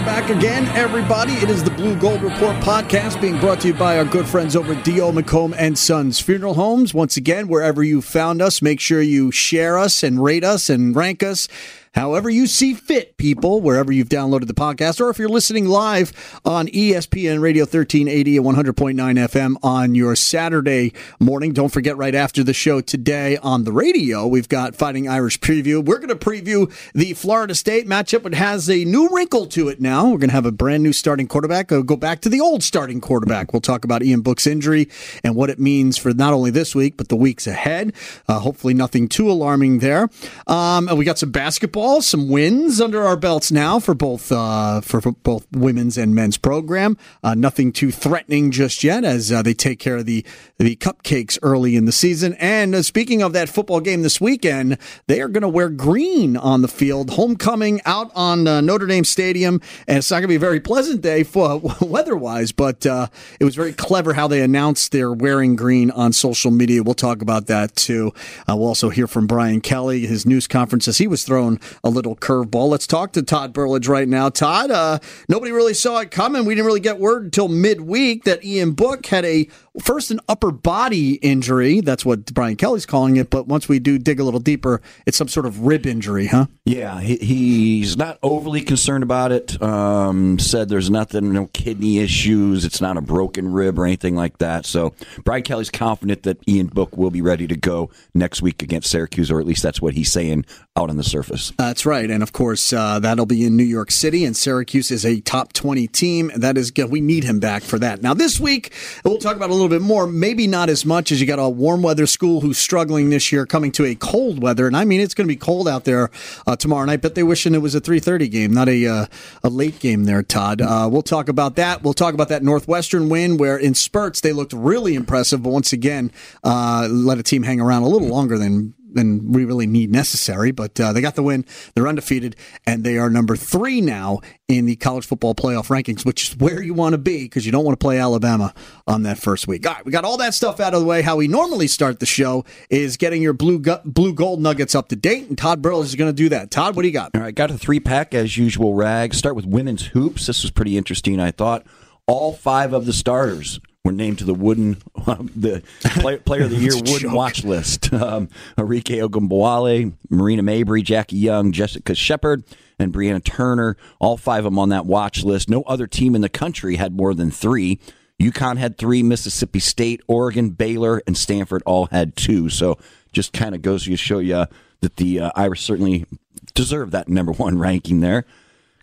Welcome back again, everybody. It is the Blue Gold Report podcast being brought to you by our good friends over at D.O. McComb and Sons Funeral Homes. Once again, wherever you found us, make sure you share us and rate us and rank us however you see fit, people, wherever you've downloaded the podcast, or if you're listening live on ESPN Radio 1380 and 100.9 FM on your Saturday morning. Don't forget, right after the show today on the radio, we've got Fighting Irish preview. We're going to preview the Florida State matchup. It has a new wrinkle to it now. We're going to have a brand new starting quarterback. I'll go back to the old starting quarterback. We'll talk about Ian Book's injury and what it means for not only this week, but the weeks ahead. Uh, hopefully, nothing too alarming there. Um, and we got some basketball basketball, some wins under our belts now for both uh, for, for, both women's and men's program. Uh, nothing too threatening just yet as uh, they take care of the the cupcakes early in the season. And uh, speaking of that football game this weekend, they are going to wear green on the field. Homecoming out on uh, Notre Dame Stadium, and it's not going to be a very pleasant day for weather wise, but uh, it was very clever how they announced they're wearing green on social media. We'll talk about that too. we'll also hear from Brian Kelly, his news conference as he was thrown a little curveball. Let's talk to Todd Burlage right now. Todd, uh, nobody really saw it coming. We didn't really get word until midweek that Ian Book had a first an upper body injury. That's what Brian Kelly's calling it. But once we do dig a little deeper, it's some sort of rib injury, huh? Yeah, he, he's not overly concerned about it. Um, said there's nothing, no kidney issues. It's not a broken rib or anything like that. So Brian Kelly's confident that Ian Book will be ready to go next week against Syracuse, or at least that's what he's saying out on the surface. That's right, and of course uh, that'll be in New York City, and Syracuse is a top 20 team. That is, good. we need him back for that. Now this week we'll talk about a little bit more. Maybe not as much as you got a warm weather school who's struggling this year, coming to a cold weather, and I mean it's going to be cold out there uh, tomorrow night. But they wishing it was a 3:30 game, not a uh, a late game there. Todd, uh, we'll talk about that. We'll talk about that Northwestern win, where in spurts they looked really impressive, but once again uh, let a team hang around a little longer than than we really need necessary. But uh, they got the win. They're undefeated, and they are number three now in the college football playoff rankings, which is where you want to be because you don't want to play Alabama on that first week. All right, we got all that stuff out of the way. How we normally start the show is getting your blue gu- blue gold nuggets up to date, and Todd Burl is going to do that. Todd, what do you got? All right, got a three pack as usual. Rag. Start with women's hoops. This was pretty interesting. I thought all five of the starters were named to the wooden the play, player of the year wooden watch list. Um, Arike Ogunbowale, Marina Mabrey, Jackie Young, Jessica Shepard, and Brianna Turner. All five of them on that watch list. No other team in the country had more than three. UConn had three. Mississippi State, Oregon, Baylor, and Stanford all had two. So just kind of goes to show you that the uh, Irish certainly deserve that number one ranking there.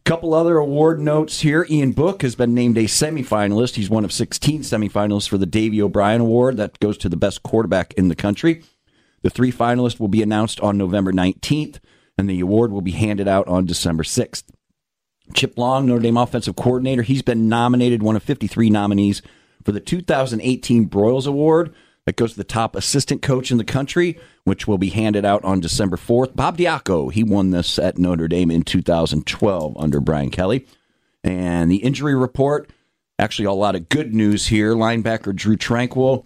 Couple other award notes here. Ian Book has been named a semifinalist. He's one of 16 semifinalists for the Davey O'Brien Award. That goes to the best quarterback in the country. The three finalists will be announced on November 19th, and the award will be handed out on December 6th. Chip Long, Notre Dame offensive coordinator, he's been nominated, one of 53 nominees for the 2018 Broyles Award that goes to the top assistant coach in the country, which will be handed out on December 4th. Bob Diaco, he won this at Notre Dame in 2012 under Brian Kelly. And the injury report, actually a lot of good news here. Linebacker Drue Tranquill,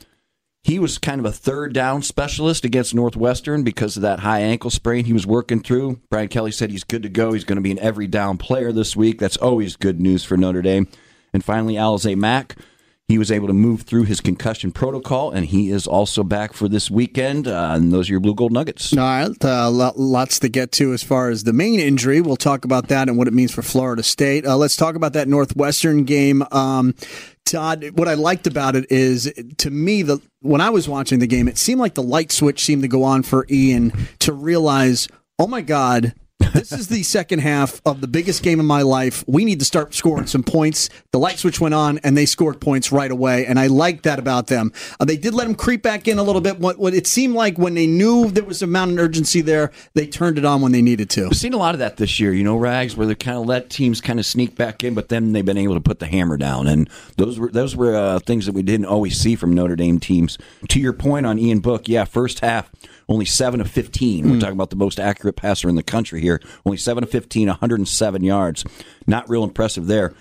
he was kind of a third down specialist against Northwestern because of that high ankle sprain he was working through. Brian Kelly said he's good to go. He's going to be an every down player this week. That's always good news for Notre Dame. And finally, Alize Mack he was able to move through his concussion protocol, and he is also back for this weekend. Uh, and those are your blue gold nuggets. All right, uh, lots to get to as far as the main injury. We'll talk about that and what it means for Florida State. Uh, let's talk about that Northwestern game. Um, Todd, what I liked about it is, to me, the when I was watching the game, it seemed like the light switch seemed to go on for Ian to realize, oh my God, this is the second half of the biggest game of my life. We need to start scoring some points. The light switch went on, and they scored points right away, and I like that about them. Uh, they did let them creep back in a little bit. What, what, it seemed like when they knew there was a mountain urgency there, they turned it on when they needed to. We've seen a lot of that this year, you know, Rags, where they kind of let teams kind of sneak back in, but then they've been able to put the hammer down, and those were those were uh, things that we didn't always see from Notre Dame teams. To your point on Ian Book, yeah, first half only seven of 15. We're hmm. talking about the most accurate passer in the country here. Only 7 of 15, 107 yards. Not real impressive there.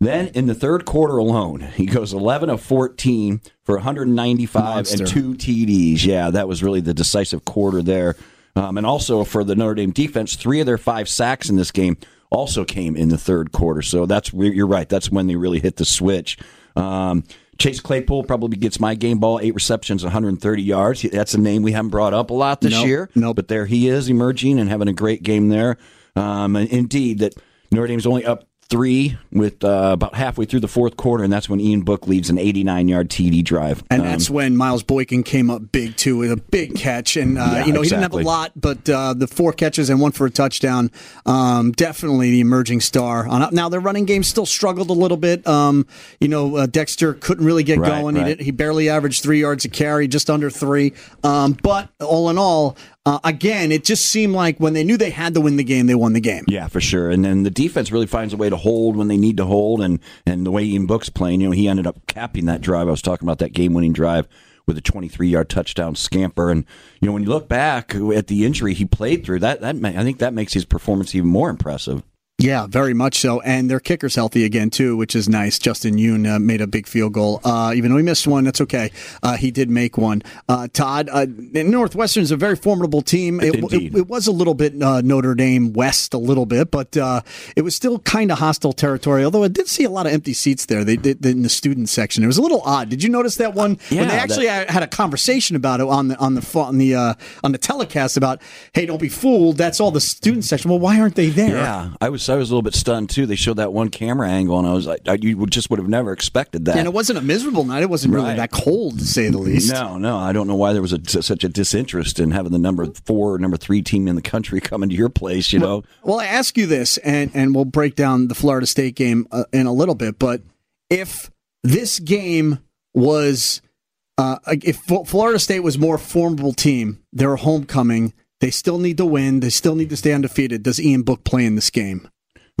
Then in the third quarter alone, he goes 11 of 14 for 195 Monster. and two TDs. Yeah, that was really the decisive quarter there. Um, and also for the Notre Dame defense, three of their five sacks in this game also came in the third quarter. So that's you're right. That's when they really hit the switch. Um, Chase Claypool probably gets my game ball, eight receptions, 130 yards. That's a name we haven't brought up a lot this Nope, year. nope. But there he is emerging and having a great game there. Um, indeed, that Notre Dame's only up three with uh, about halfway through the fourth quarter, and that's when Ian Book leads an 89 yard TD drive. And Um, that's when Miles Boykin came up big too with a big catch, and uh, Yeah, you know he didn't have a lot, but uh, the four catches and one for a touchdown, um, definitely the emerging star. On up. Now their running game still struggled a little bit. Um, you know uh, Dexter couldn't really get Right, going. He, did, he barely averaged three yards a carry, just under three. Um, but all in all, uh, again, it just seemed like when they knew they had to win the game, they won the game. Yeah, for sure. And then the defense really finds a way to hold when they need to hold, and and the way Ian Book's playing, you know, he ended up capping that drive. I was talking about that game-winning drive with a 23-yard touchdown scamper, and you know, when you look back at the injury he played through, that that I think that makes his performance even more impressive. Yeah, very much so. And their kicker's healthy again, too, which is nice. Justin Yoon uh, made a big field goal. Uh, even though he missed one, that's okay. Uh, he did make one. Uh, Todd, uh, Northwestern is a very formidable team. It, it, it was a little bit uh, Notre Dame West, a little bit, but uh, it was still kind of hostile territory, although I did see a lot of empty seats there they, they, in the student section. It was a little odd. Did you notice that one? when yeah, they actually that- had a conversation about it on the on the on the uh, on the telecast about, hey, don't be fooled. That's all the student section. Well, why aren't they there? Yeah, I was I was a little bit stunned too. They showed that one camera angle, and I was like, I, you just would have never expected that. And it wasn't a miserable night. It wasn't really Right. that cold, to say the least. No, no, I don't know why there was a, such a disinterest in having the number four, number three team in the country coming to your place. You know, Well, I ask you this, and, and we'll break down the Florida State game uh, in a little bit, but if this game was, uh, if Florida State was more formidable team, they're homecoming, they still need to win, they still need to stay undefeated. Does Ian Book play in this game?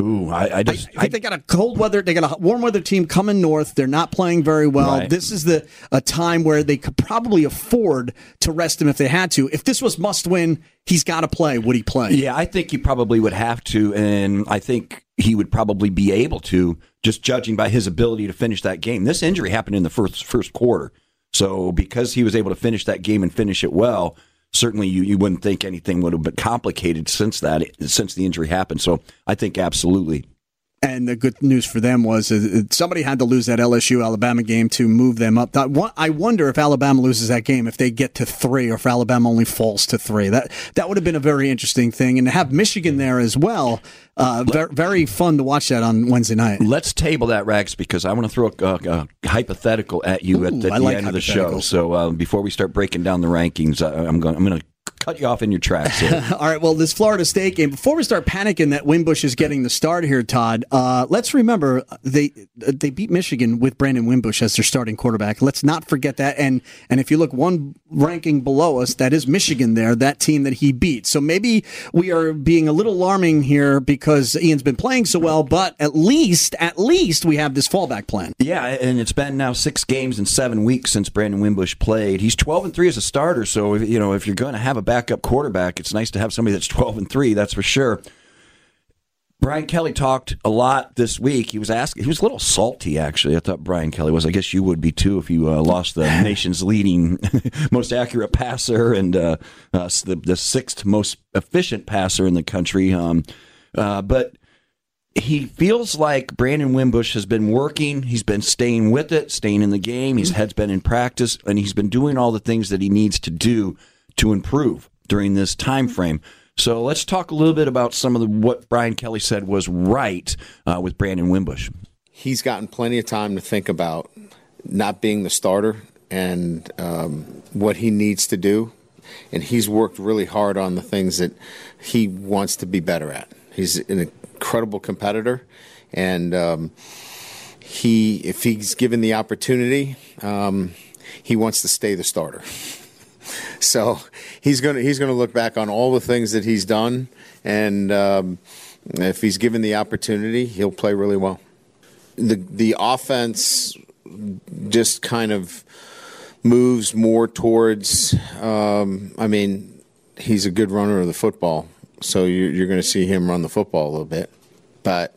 ooh, I, I I, just I think they got a cold weather. They got a warm weather team coming north. They're not playing very well. Right. This is the a time where they could probably afford to rest him if they had to. If this was must win, he's got to play. Would he play? Yeah, I think he probably would have to, and I think he would probably be able to, just judging by his ability to finish that game. This injury happened in the first first quarter, so because he was able to finish that game and finish it well, certainly you, you wouldn't think anything would have been complicated since that since the injury happened. So I think absolutely. And the good news for them was uh, somebody had to lose that LSU Alabama game to move them up. I wonder if Alabama loses that game, if they get to three, or if Alabama only falls to three. That that would have been a very interesting thing. And to have Michigan there as well, uh, very, very fun to watch that on Wednesday night. Let's table that, Rags, because I want to throw a, a, hypothetical at you at, Ooh, at I the like end of the show. So uh, before we start breaking down the rankings, uh, I'm going I'm going to cut you off in your tracks. Here. All right. Well, this Florida State game. Before we start panicking that Wimbush is getting the start here, Todd. Uh, let's remember they they beat Michigan with Brandon Wimbush as their starting quarterback. Let's not forget that. And and if you look one ranking below us, that is Michigan. There, that team that he beat. So maybe we are being a little alarming here because Ian's been playing so well. But at least at least we have this fallback plan. Yeah, and it's been now six games in seven weeks since Brandon Wimbush played. He's twelve and three as a starter. So if, you know if you're going to have a backup quarterback, it's nice to have somebody that's twelve and three. That's for sure. Brian Kelly talked a lot this week. He was asking. He was a little salty, actually. I thought Brian Kelly was. I guess you would be too if you uh, lost the nation's leading, most accurate passer and uh, uh, the, the sixth most efficient passer in the country. Um, uh, but he feels like Brandon Wimbush has been working. He's been staying with it, staying in the game. His head's been in practice, and he's been doing all the things that he needs to do to improve during this time frame. So let's talk a little bit about some of the, what Brian Kelly said was right uh, with Brandon Wimbush. he's gotten plenty of time to think about not being the starter and um, what he needs to do. And he's worked really hard on the things that he wants to be better at. He's an incredible competitor, and um, he, if he's given the opportunity, um, he wants to stay the starter. So he's going to he's to look back on all the things that he's done, and um, if he's given the opportunity, he'll play really well. The the offense just kind of moves more towards. Um, I mean, he's a good runner of the football. so you're, you're going to see him run the football a little bit. But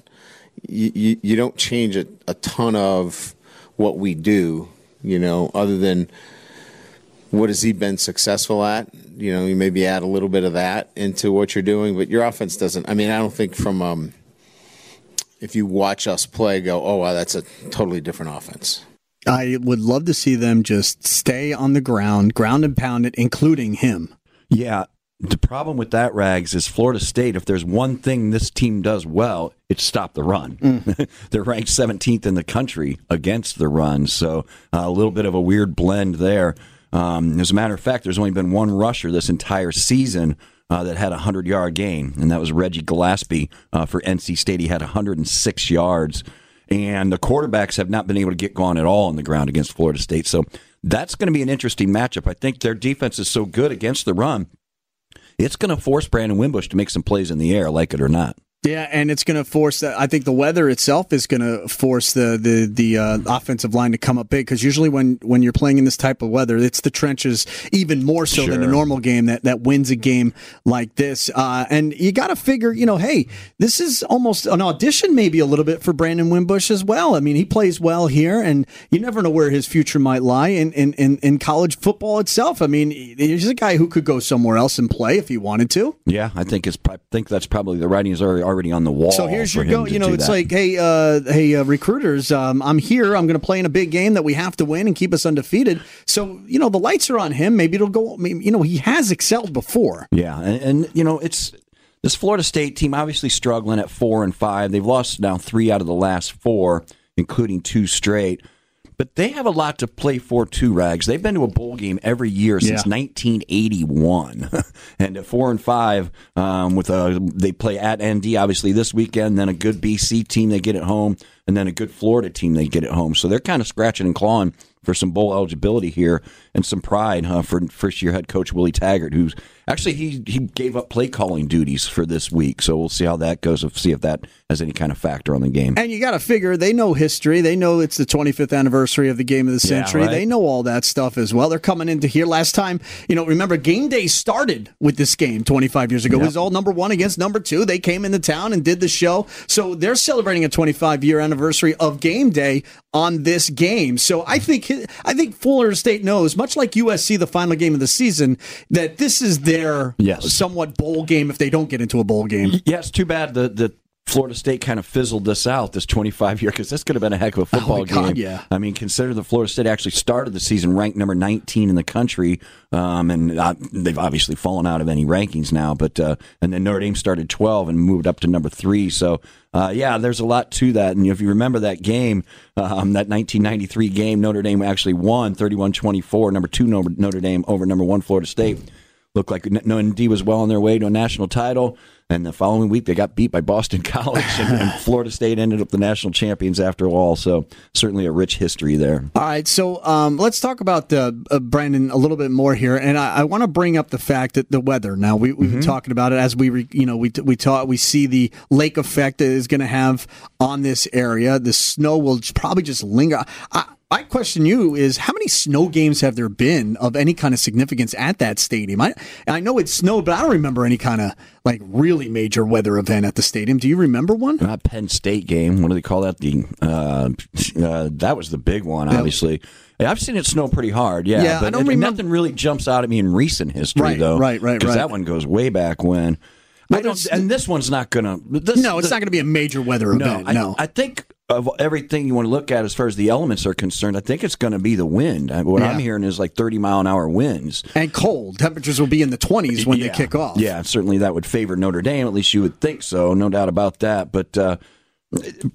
you, you, you don't change a, a ton of what we do, you know, other than what has he been successful at? You know, you maybe add a little bit of that into what you're doing, but your offense doesn't. I mean, I don't think from um, if you watch us play, go, oh, wow, that's a totally different offense. I would love to see them just stay on the ground, ground and pound it, including him. Yeah. The problem with that, Rags, is Florida State, if there's one thing this team does well, it's stop the run. Mm. They're ranked 17th in the country against the run. So uh, a little bit of a weird blend there. Um, as a matter of fact, there's only been one rusher this entire season uh, that had a 100 yard gain, and that was Reggie Gallaspy uh, for NC State. He had 106 yards. And the quarterbacks have not been able to get gone at all on the ground against Florida State. So that's going to be an interesting matchup. I think their defense is so good against the run, it's going to force Brandon Wimbush to make some plays in the air, like it or not. Yeah, and it's going to force that. I think the weather itself is going to force the the the uh, offensive line to come up big because usually when when you're playing in this type of weather, it's the trenches even more so sure. than a normal game that that wins a game like this. Uh, and you got to figure, you know, hey, this is almost an audition, maybe a little bit for Brandon Wimbush as well. I mean, he plays well here, and you never know where his future might lie in in in, in college football itself. I mean, he's a guy who could go somewhere else and play if he wanted to. Yeah, I think it's I think that's probably the writing is already already on the wall. So here's your go. You know, it's that. like, hey, uh, hey, uh, recruiters, um, I'm here. I'm going to play in a big game that we have to win and keep us undefeated. So you know, the lights are on him. Maybe it'll go. You know, he has excelled before. Yeah, and, and you know, it's this Florida State team obviously struggling at four and five. They've lost now three out of the last four, including two straight. But they have a lot to play for too, Rags. They've been to a bowl game every year since yeah. 1981, and at four and five, um, with a they play at ND obviously this weekend, then a good BC team they get at home, and then a good Florida team they get at home. So they're kind of scratching and clawing for some bowl eligibility here and some pride huh, for first year head coach Willie Taggart, who's actually he he gave up play calling duties for this week. So we'll see how that goes. See if that has any kind of factor on the game. And you got to figure they know history. They know it's the 25th anniversary of the game of the century. Yeah, right. They know all that stuff as well. They're coming into here. Last time, you know, remember game day started with this game 25 years ago. Yep. It was all number one against number two. They came into town and did the show. So they're celebrating a 25 year anniversary of game day on this game. So I think I think Florida State knows, much like USC, the final game of the season, that this is their yes. somewhat bowl game if they don't get into a bowl game. Yeah, it's too bad the the Florida State kind of fizzled this out this 25 year because this could have been a heck of a football oh God, game. Yeah. I mean, consider the Florida State actually started the season ranked number 19 in the country, um, and uh, they've obviously fallen out of any rankings now. But uh, and then Notre Dame started 12 and moved up to number three. So uh, yeah, there's a lot to that. And if you remember that game, um, that 1993 game, Notre Dame actually won 31-24. Number two Notre Dame over number one Florida State. Looked like no ND was well on their way to a national title. And the following week, they got beat by Boston College, and, and, Florida State ended up the national champions after all. So certainly a rich history there. All right, so um, let's talk about uh, uh, Brandon a little bit more here, and I, I want to bring up the fact that the weather. Now we, have mm-hmm. been talking about it as we, re, you know, we we talk, we see the lake effect that is going to have on this area. The snow will probably just linger. I, my question you is how many snow games have there been of any kind of significance at that stadium? I I know it snowed, but I don't remember any kind of like really major weather event at the stadium. Do you remember one? Not Penn State game. What do they call that? The uh, uh, that was the big one, obviously. Yeah. I've seen it snow pretty hard, yeah. Yeah, but I don't it, remember. Nothing really jumps out at me in recent history, right, though. Right, right, Because right. that one goes way back when. Well, I don't, and this one's not gonna. This, no, it's the, not going to be a major weather event. No, I, I think of everything you want to look at as far as the elements are concerned, I think it's going to be the wind. What yeah. I'm hearing is like 30 mile an hour winds and cold. Temperatures will be in the 20s when yeah. they kick off. Yeah, certainly that would favor Notre Dame. At least you would think so. No doubt about that. But uh,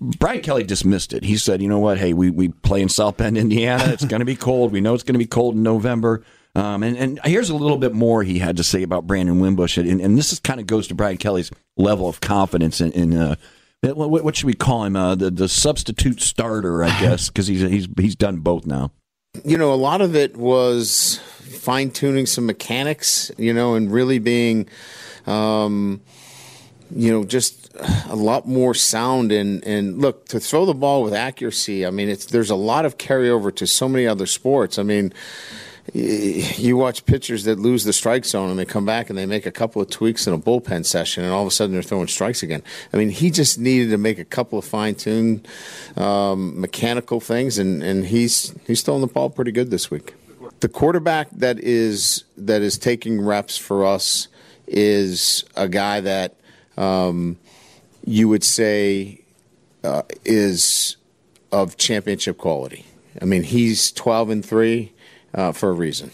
Brian Kelly dismissed it. He said, "You know what? Hey, we we play in South Bend, Indiana. It's going to be cold. We know it's going to be cold in November." Um, and, and here's a little bit more he had to say about Brandon Wimbush, and, and this is kind of goes to Brian Kelly's level of confidence in, in uh, what, what should we call him? Uh, the the substitute starter, I guess, because he's he's he's done both now. You know, a lot of it was fine tuning some mechanics. You know, and really being, um, you know, just a lot more sound and and look to throw the ball with accuracy. I mean, it's there's a lot of carryover to so many other sports. I mean you watch pitchers that lose the strike zone and they come back and they make a couple of tweaks in a bullpen session and all of a sudden they're throwing strikes again. I mean, he just needed to make a couple of fine tuned um, mechanical things and, and he's he's throwing the ball pretty good this week. The quarterback that is that is taking reps for us is a guy that um, you would say uh, is of championship quality. I mean, he's 12 and 3 uh, for a reason.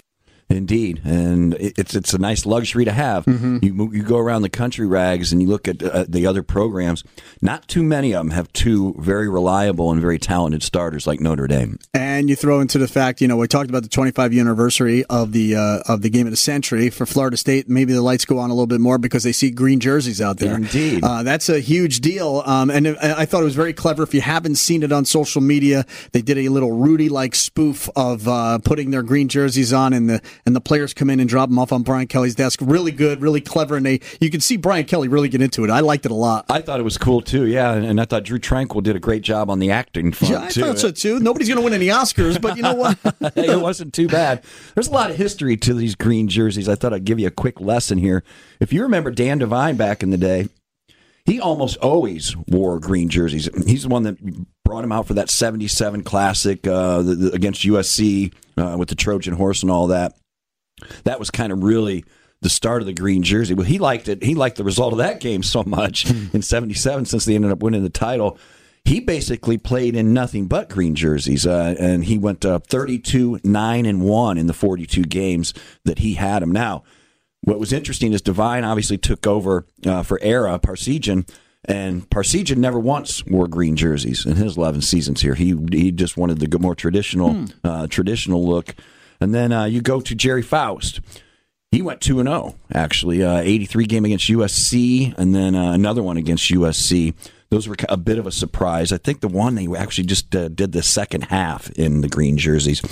Indeed, and it's it's a nice luxury to have. Mm-hmm. You you go around the country rags and you look at uh, the other programs. Not too many of them have two very reliable and very talented starters like Notre Dame. And you throw into the fact, you know, we talked about the 25 anniversary of the uh, of the game of the century for Florida State. Maybe the lights go on a little bit more because they see green jerseys out there. Indeed, uh, that's a huge deal. Um, and I thought it was very clever. If you haven't seen it on social media, they did a little Rudy like spoof of uh, putting their green jerseys on in the and the players come in and drop them off on Brian Kelly's desk. Really good, really clever, and they you can see Brian Kelly really get into it. I liked it a lot. I thought it was cool too. Yeah, and I thought Drue Tranquill did a great job on the acting front yeah, I too. thought so too. Nobody's going to win any Oscars, but you know what? it wasn't too bad. There's a lot of history to these green jerseys. I thought I'd give you a quick lesson here. If you remember Dan Devine back in the day, he almost always wore green jerseys. He's the one that brought him out for that 77 classic uh, the, the, against USC uh, with the Trojan horse and all that. That was kind of really the start of the green jersey. Well, he liked it. He liked the result of that game so much in 77 since they ended up winning the title. He basically played in nothing but green jerseys, uh, and he went uh, 32, 9, and 1 in the 42 games that he had him. Now, what was interesting is Devine obviously took over uh, for Ara Parseghian, and Parseghian never once wore green jerseys in his 11 seasons here. He he just wanted the more traditional hmm. uh, traditional look. And then uh, you go to Gerry Faust. He went 2 and 0 actually, uh, 83 game against USC and then uh, another one against USC. Those were a bit of a surprise. I think the one they actually just uh, did the second half in the green jerseys.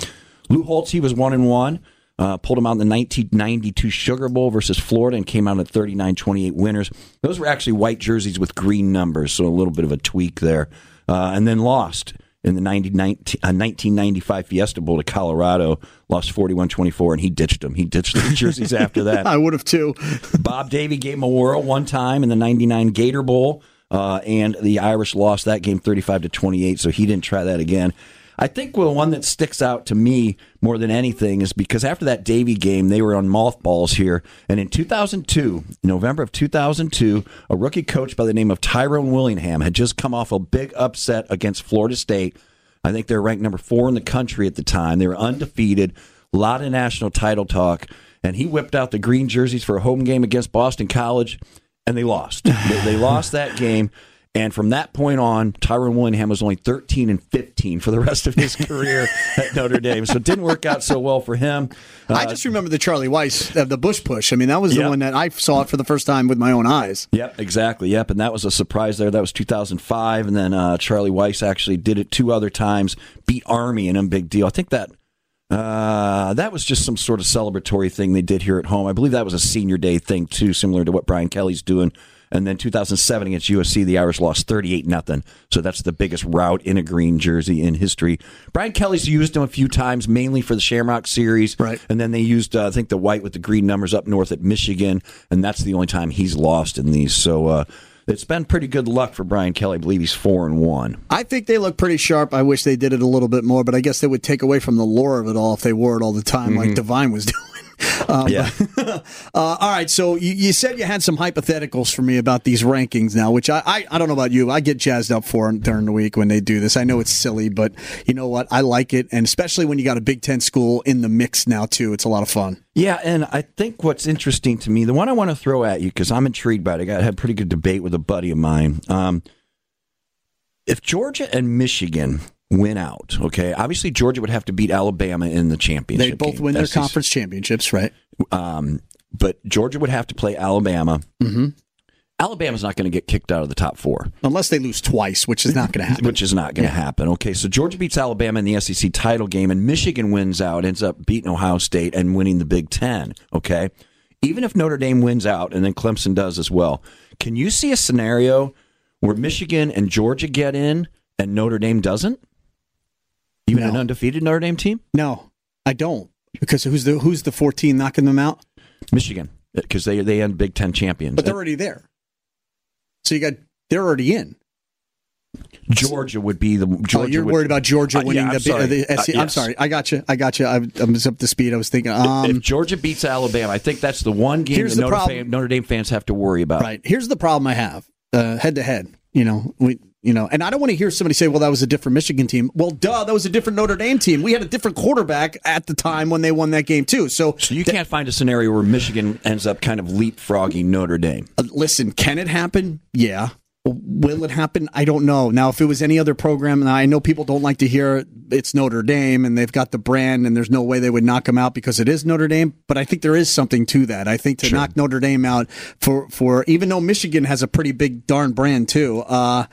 Lou Holtz, he was 1 and 1. Uh, pulled him out in the 1992 Sugar Bowl versus Florida and came out at 39 28 winners. Those were actually white jerseys with green numbers, so a little bit of a tweak there. Uh, and then lost in the 90, 19, uh, 1995 Fiesta Bowl to Colorado, lost 41 24, and he ditched them. He ditched the jerseys after that. I would have too. Bob Davie gave him a whirl one time in the 99 Gator Bowl. Uh, and the Irish lost that game 35 to 28, so he didn't try that again. I think the one that sticks out to me more than anything is because after that Davie game, they were on mothballs here. And in 2002, November of 2002, a rookie coach by the name of Tyrone Willingham had just come off a big upset against Florida State. I think they're ranked number four in the country at the time. They were undefeated, a lot of national title talk. And he whipped out the green jerseys for a home game against Boston College, and they lost. they, they lost that game. And from that point on, Tyrone Willingham was only 13 and 15 for the rest of his career at Notre Dame. So it didn't work out so well for him. Uh, I just remember the Charlie Weis, uh, the Bush push. I mean, that was the yep. one that I saw it for the first time with my own eyes. Yep, exactly. Yep. And that was a surprise there. That was 2005. And then uh, Charlie Weis actually did it two other times, beat Army in a big deal. I think that. Uh, that was just some sort of celebratory thing they did here at home. I believe that was a senior day thing too, similar to what Brian Kelly's doing and then 2007 against USC, the Irish lost 38 nothing. So that's the biggest rout in a green jersey in history. Brian Kelly's used them a few times, mainly for the Shamrock Series. Right. And then they used, uh, I think, the white with the green numbers up north at Michigan, and that's the only time he's lost in these. So. Uh, it's been pretty good luck for Brian Kelly. I believe he's four and one. I think they look pretty sharp. I wish they did it a little bit more, but I guess they would take away from the lore of it all if they wore it all the time, mm-hmm. like Devine was doing. Um, yeah. uh, all right. So you, you, said you had some hypotheticals for me about these rankings now, which I, I, I, don't know about you. I get jazzed up for during the week when they do this. I know it's silly, but you know what? I like it. And especially when you got a Big Ten school in the mix now, too. It's a lot of fun. Yeah. And I think what's interesting to me, the one I want to throw at you, because I'm intrigued by it, I had a pretty good debate with a buddy of mine. Um, if Georgia and Michigan win out. Okay, obviously Georgia would have to beat Alabama in the championship. They both game. win their conference championships, right? Um, but Georgia would have to play Alabama. Mm-hmm. Alabama's not going to get kicked out of the top four unless they lose twice, which is not going to happen. Which is not going to yeah. happen. Okay, so Georgia beats Alabama in the SEC title game, and Michigan wins out, ends up beating Ohio State and winning the Big Ten. Okay, even if Notre Dame wins out, and then Clemson does as well, can you see a scenario where Michigan and Georgia get in and Notre Dame doesn't? Even no. an undefeated Notre Dame team? No, I don't. Because who's the who's the 14 knocking them out? Michigan, because they they end Big Ten champions. But they're already there. So you got they're already in. Georgia would be the Georgia. oh, you're would, worried about Georgia Uh, yeah, winning I'm the, sorry. the Uh, SC I'm sorry. I got you. I got you. I, I was up to speed. I was thinking. Um, if Georgia beats Alabama, I think that's the one game that the Notre, problem. Dame, Notre Dame fans have to worry about. Right. Here's the problem I have. Uh, head to head. You know, we you know, and I don't want to hear somebody say, "Well, that was a different Michigan team." Well, duh, that was a different Notre Dame team. We had a different quarterback at the time when they won that game too. So, So you can't find a scenario where Michigan ends up kind of leapfrogging Notre Dame. uh, listen, can it happen? Yeah. Will it happen? I don't know. Now, if it was any other program, and I know people don't like to hear it's Notre Dame and they've got the brand, and there's no way they would knock them out because it is Notre Dame. But I think there is something to that. I think to knock Notre Dame out for for even though Michigan has a pretty big darn brand too. Uh,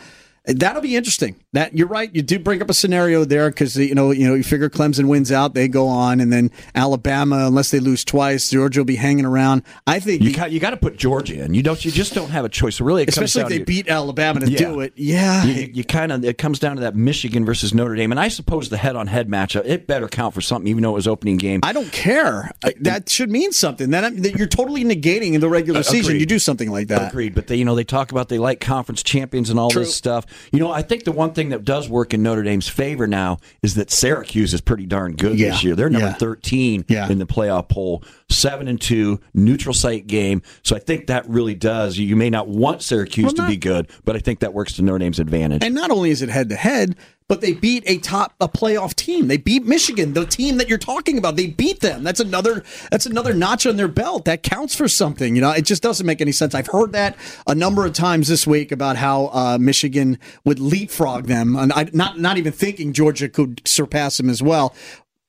That'll be interesting. That you're right. You do bring up a scenario there because you know you know you figure Clemson wins out, they go on, and then Alabama, unless they lose twice, Georgia will be hanging around. I think You got, you got to put Georgia in. You don't. You just don't have a choice. Really, especially if they beat Alabama to Yeah. do it. Yeah, You, you kind of it comes down to that Michigan versus Notre Dame, and I suppose the head-on-head matchup it better count for something, even though it was opening game. I don't care. I, that should mean something. That, that you're totally negating in the regular season. Uh, agreed. You do something like that. Agreed, but they, you know, they talk about they like conference champions and all True. this stuff. You know, I think the one thing that does work in Notre Dame's favor now is that Syracuse is pretty darn good Yeah. this year. They're number Yeah. thirteen Yeah. in the playoff poll, seven and two, neutral site game. So I think that really does. You may not want Syracuse Well, to be good, but I think that works to Notre Dame's advantage. And not only is it head to head, but they beat a top a playoff team. They beat Michigan, the team that you're talking about. They beat them. That's another that's another notch on their belt. That counts for something. You know, it just doesn't make any sense. I've heard that a number of times this week about how uh, Michigan would leapfrog them, and I, not not even thinking Georgia could surpass them as well.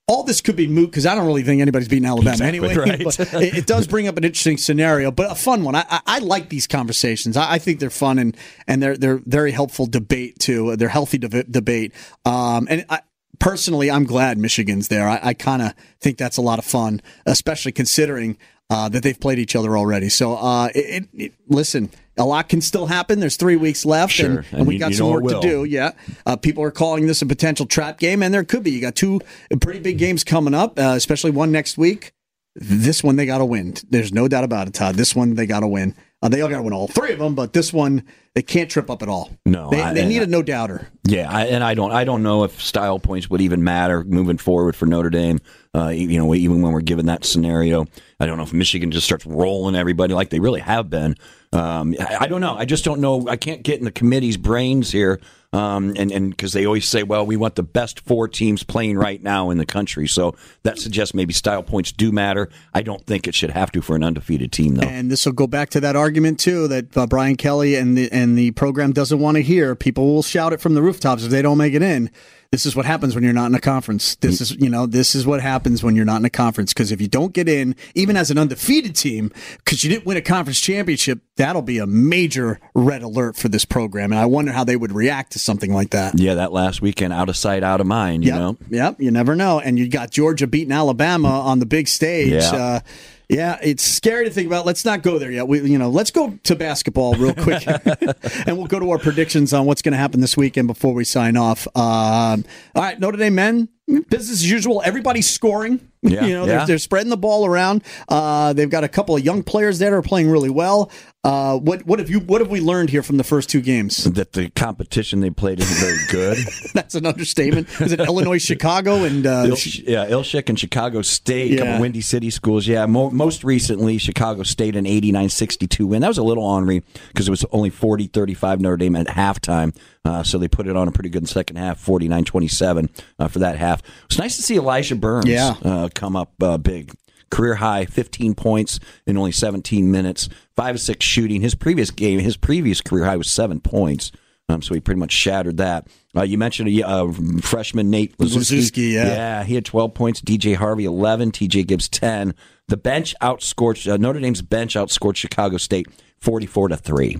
All this could be moot because I don't really think anybody's beating Alabama Exactly anyway. right. But it, it does bring up an interesting scenario, but a fun one. I, I, I like these conversations. I, I think they're fun and and they're they're very helpful debate too. They're healthy deb- debate. Um, and I, personally, I'm glad Michigan's there. I, I kind of think that's a lot of fun, especially considering uh, that they've played each other already. So, uh, it, it- listen, a lot can still happen. There's three weeks left, Sure. and, And and we you- got you some work to do. Yeah, uh, people are calling this a potential trap game, and there could be. You got two pretty big games coming up, uh, especially one next week. This one they got to win. There's no doubt about it, Todd. This one they got to win. Uh, they all got to win all three of them, but this one they can't trip up at all. No, they, I- they need I- a no doubter. Yeah, I, and I don't, I don't know if style points would even matter moving forward for Notre Dame. Uh, you know, even when we're given that scenario, I don't know if Michigan just starts rolling everybody like they really have been. Um, I, I don't know. I just don't know. I can't get in the committee's brains here, um, and and because they always say, well, we want the best four teams playing right now in the country, so that suggests maybe style points do matter. I don't think it should have to for an undefeated team, though. And this will go back to that argument too that uh, Brian Kelly and the and the program doesn't want to hear. People will shout it from the rooftops if they don't make it in. This is what happens when you're not in a conference. This is you know this is what happens when you're not in a conference because if you don't get in, even as an undefeated team, because you didn't win a conference championship, that'll be a major red alert for this program. And I wonder how they would react to something like that. yeah, that last weekend, out of sight, out of mind. You Yep. know. Yep. You never know. And you got Georgia beating Alabama on the big stage. Yeah. Uh, yeah, it's scary to think about. Let's not go there yet. We, you know, let's go to basketball real quick, and we'll go to our predictions on what's going to happen this weekend before we sign off. Um, all right, Notre Dame men, business as usual. Everybody's scoring. Yeah, you know, yeah. they're, they're spreading the ball around. Uh, they've got a couple of young players that are playing really well. Uh, what what have you what have we learned here from the first two games? That the competition they played isn't very good. That's an understatement. Is it Illinois, Chicago, and uh, Il- yeah, Ilshik and Chicago State, a Yeah. couple Windy City schools. Yeah, mo- most recently, Chicago State an 89-62 win. That was a little ornery because it was only 40-35 Notre Dame at halftime. Uh, so they put it on a pretty good second half, 49-27 uh, for that half. It's nice to see Elijah Burns Yeah. uh, come up uh, big. Career high, 15 points in only 17 minutes, five of six shooting. His previous game, his previous career high was seven points. Um, so he pretty much shattered that. Uh, you mentioned a uh, freshman Nate Laszewski. Laszewski, yeah. yeah, he had 12 points. DJ Harvey 11. TJ Gibbs 10. The bench outscored uh, Notre Dame's bench outscored Chicago State 44 to three.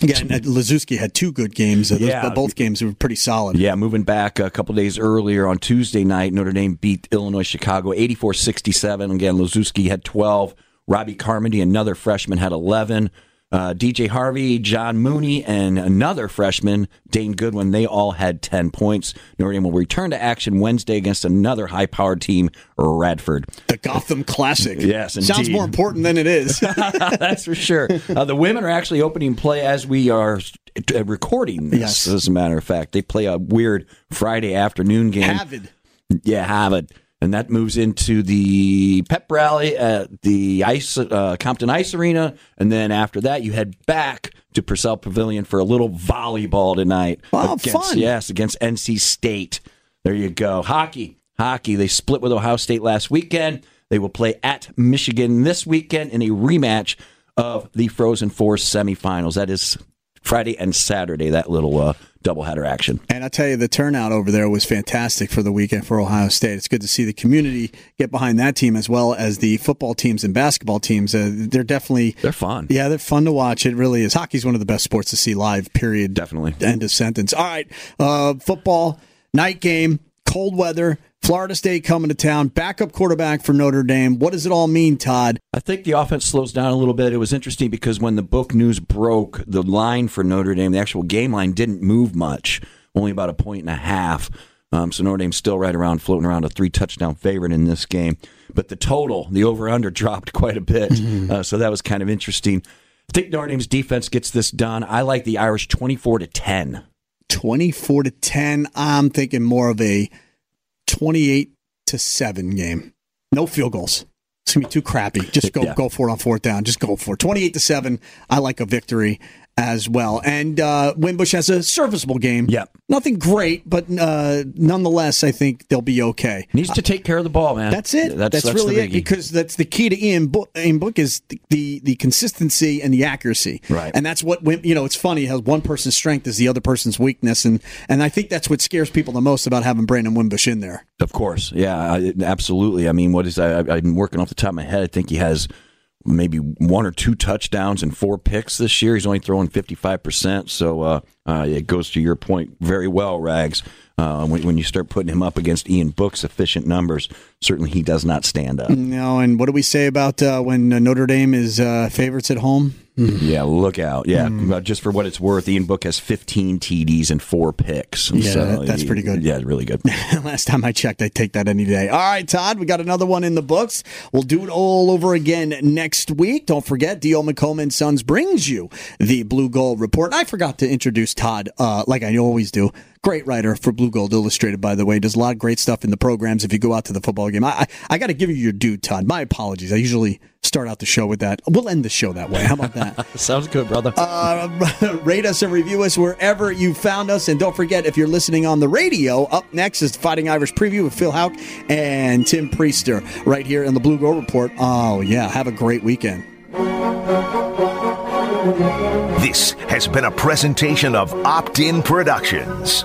Yeah, and uh, Laszewski had two good games. Those- Yeah. but both games were pretty solid. Yeah, moving back a couple days earlier on Tuesday night, Notre Dame beat Illinois Chicago 84 67. Again, Laszewski had 12. Robbie Carmody, another freshman, had 11. Uh, DJ Harvey, John Mooney, and another freshman, Dane Goodwin, they all had 10 points. Notre Dame will return to action Wednesday against another high powered team, Radford. The Gotham Classic. Yes, Sounds more important than it is. That's for sure. Uh, the women are actually opening play as we are uh, recording this, Yes. as a matter of fact. They play a weird Friday afternoon game. Avid. Yeah, have it. And that moves into the pep rally at the ice uh, Compton Ice Arena, and then after that, you head back to Purcell Pavilion for a little volleyball tonight. Oh, against, fun. Yes, against NC State. There you go. Hockey, hockey. They split with Ohio State last weekend. They will play at Michigan this weekend in a rematch of the Frozen Four semifinals. That is Friday and Saturday. That little uh, doubleheader action. And I tell you, the turnout over there was fantastic for the weekend for Ohio State. It's good to see the community get behind that team as well as the football teams and basketball teams. Uh, they're definitely They're fun. Yeah, they're fun to watch. It really is. Hockey's one of the best sports to see live. Period. Definitely. End of sentence. All right, uh, football night game, cold weather. Florida State coming to town. Backup quarterback for Notre Dame. What does it all mean, Todd? I think the offense slows down a little bit. It was interesting because when the book news broke, the line for Notre Dame, the actual game line, didn't move much, only about a point and a half. Um, so Notre Dame's still right around, floating around a three touchdown favorite in this game. But the total, the over under, dropped quite a bit. Uh, so that was kind of interesting. I think Notre Dame's defense gets this done. I like the Irish 24 to 10. 24 to 10. I'm thinking more of a 28 to 7 game. No field goals. It's gonna be too crappy. Just go Yeah. go for it on fourth down. Just go for it. 28 to 7. I like a victory as well. And uh, Wimbush has a serviceable game. Yep. Nothing great, but uh, nonetheless, I think they'll be okay. Needs to take care of the ball, man. That's it. That's, the really it because that's the key to Ian Book. Ian Book is the, the the consistency and the accuracy. Right. And that's what you know. It's funny how one person's strength is the other person's weakness, and and I think that's what scares people the most about having Brandon Wimbush in there. Of course, yeah, I, absolutely. I mean, what is I, I- I'm working off the top of my head. I think he has maybe one or two touchdowns and four picks this year. He's only throwing 55 percent, so uh, uh, it goes to your point very well, Rags. Uh, when, when you start putting him up against Ian Book's efficient numbers, certainly he does not stand up. No, and what do we say about uh, when uh, Notre Dame is uh, favorites at home? Yeah, look out. Yeah, uh, just for what it's worth, Ian Book has 15 TDs and four picks. Yeah, So that- that's he- pretty good. Yeah, really good. Last time I checked, I'd take that any day. All right, Todd, we got another one in the books. We'll do it all over again next week. Don't forget, D.O. McComb and Sons brings you the Blue Gold Report. I forgot to introduce Todd, uh, like I always do. Great writer for Blue Gold Illustrated, by the way. Does a lot of great stuff in the programs if you go out to the football game. I, I, I got to give you your due, Todd. My apologies. I usually start out the show with that. We'll end the show that way. How about that? Sounds good, brother. Uh, rate us and review us wherever you found us. And don't forget, if you're listening on the radio, up next is the Fighting Irish preview with Phil Hauk and Tim Prister right here in the Blue Gold Report. Oh, yeah. Have a great weekend. This has been a presentation of Opt In Productions.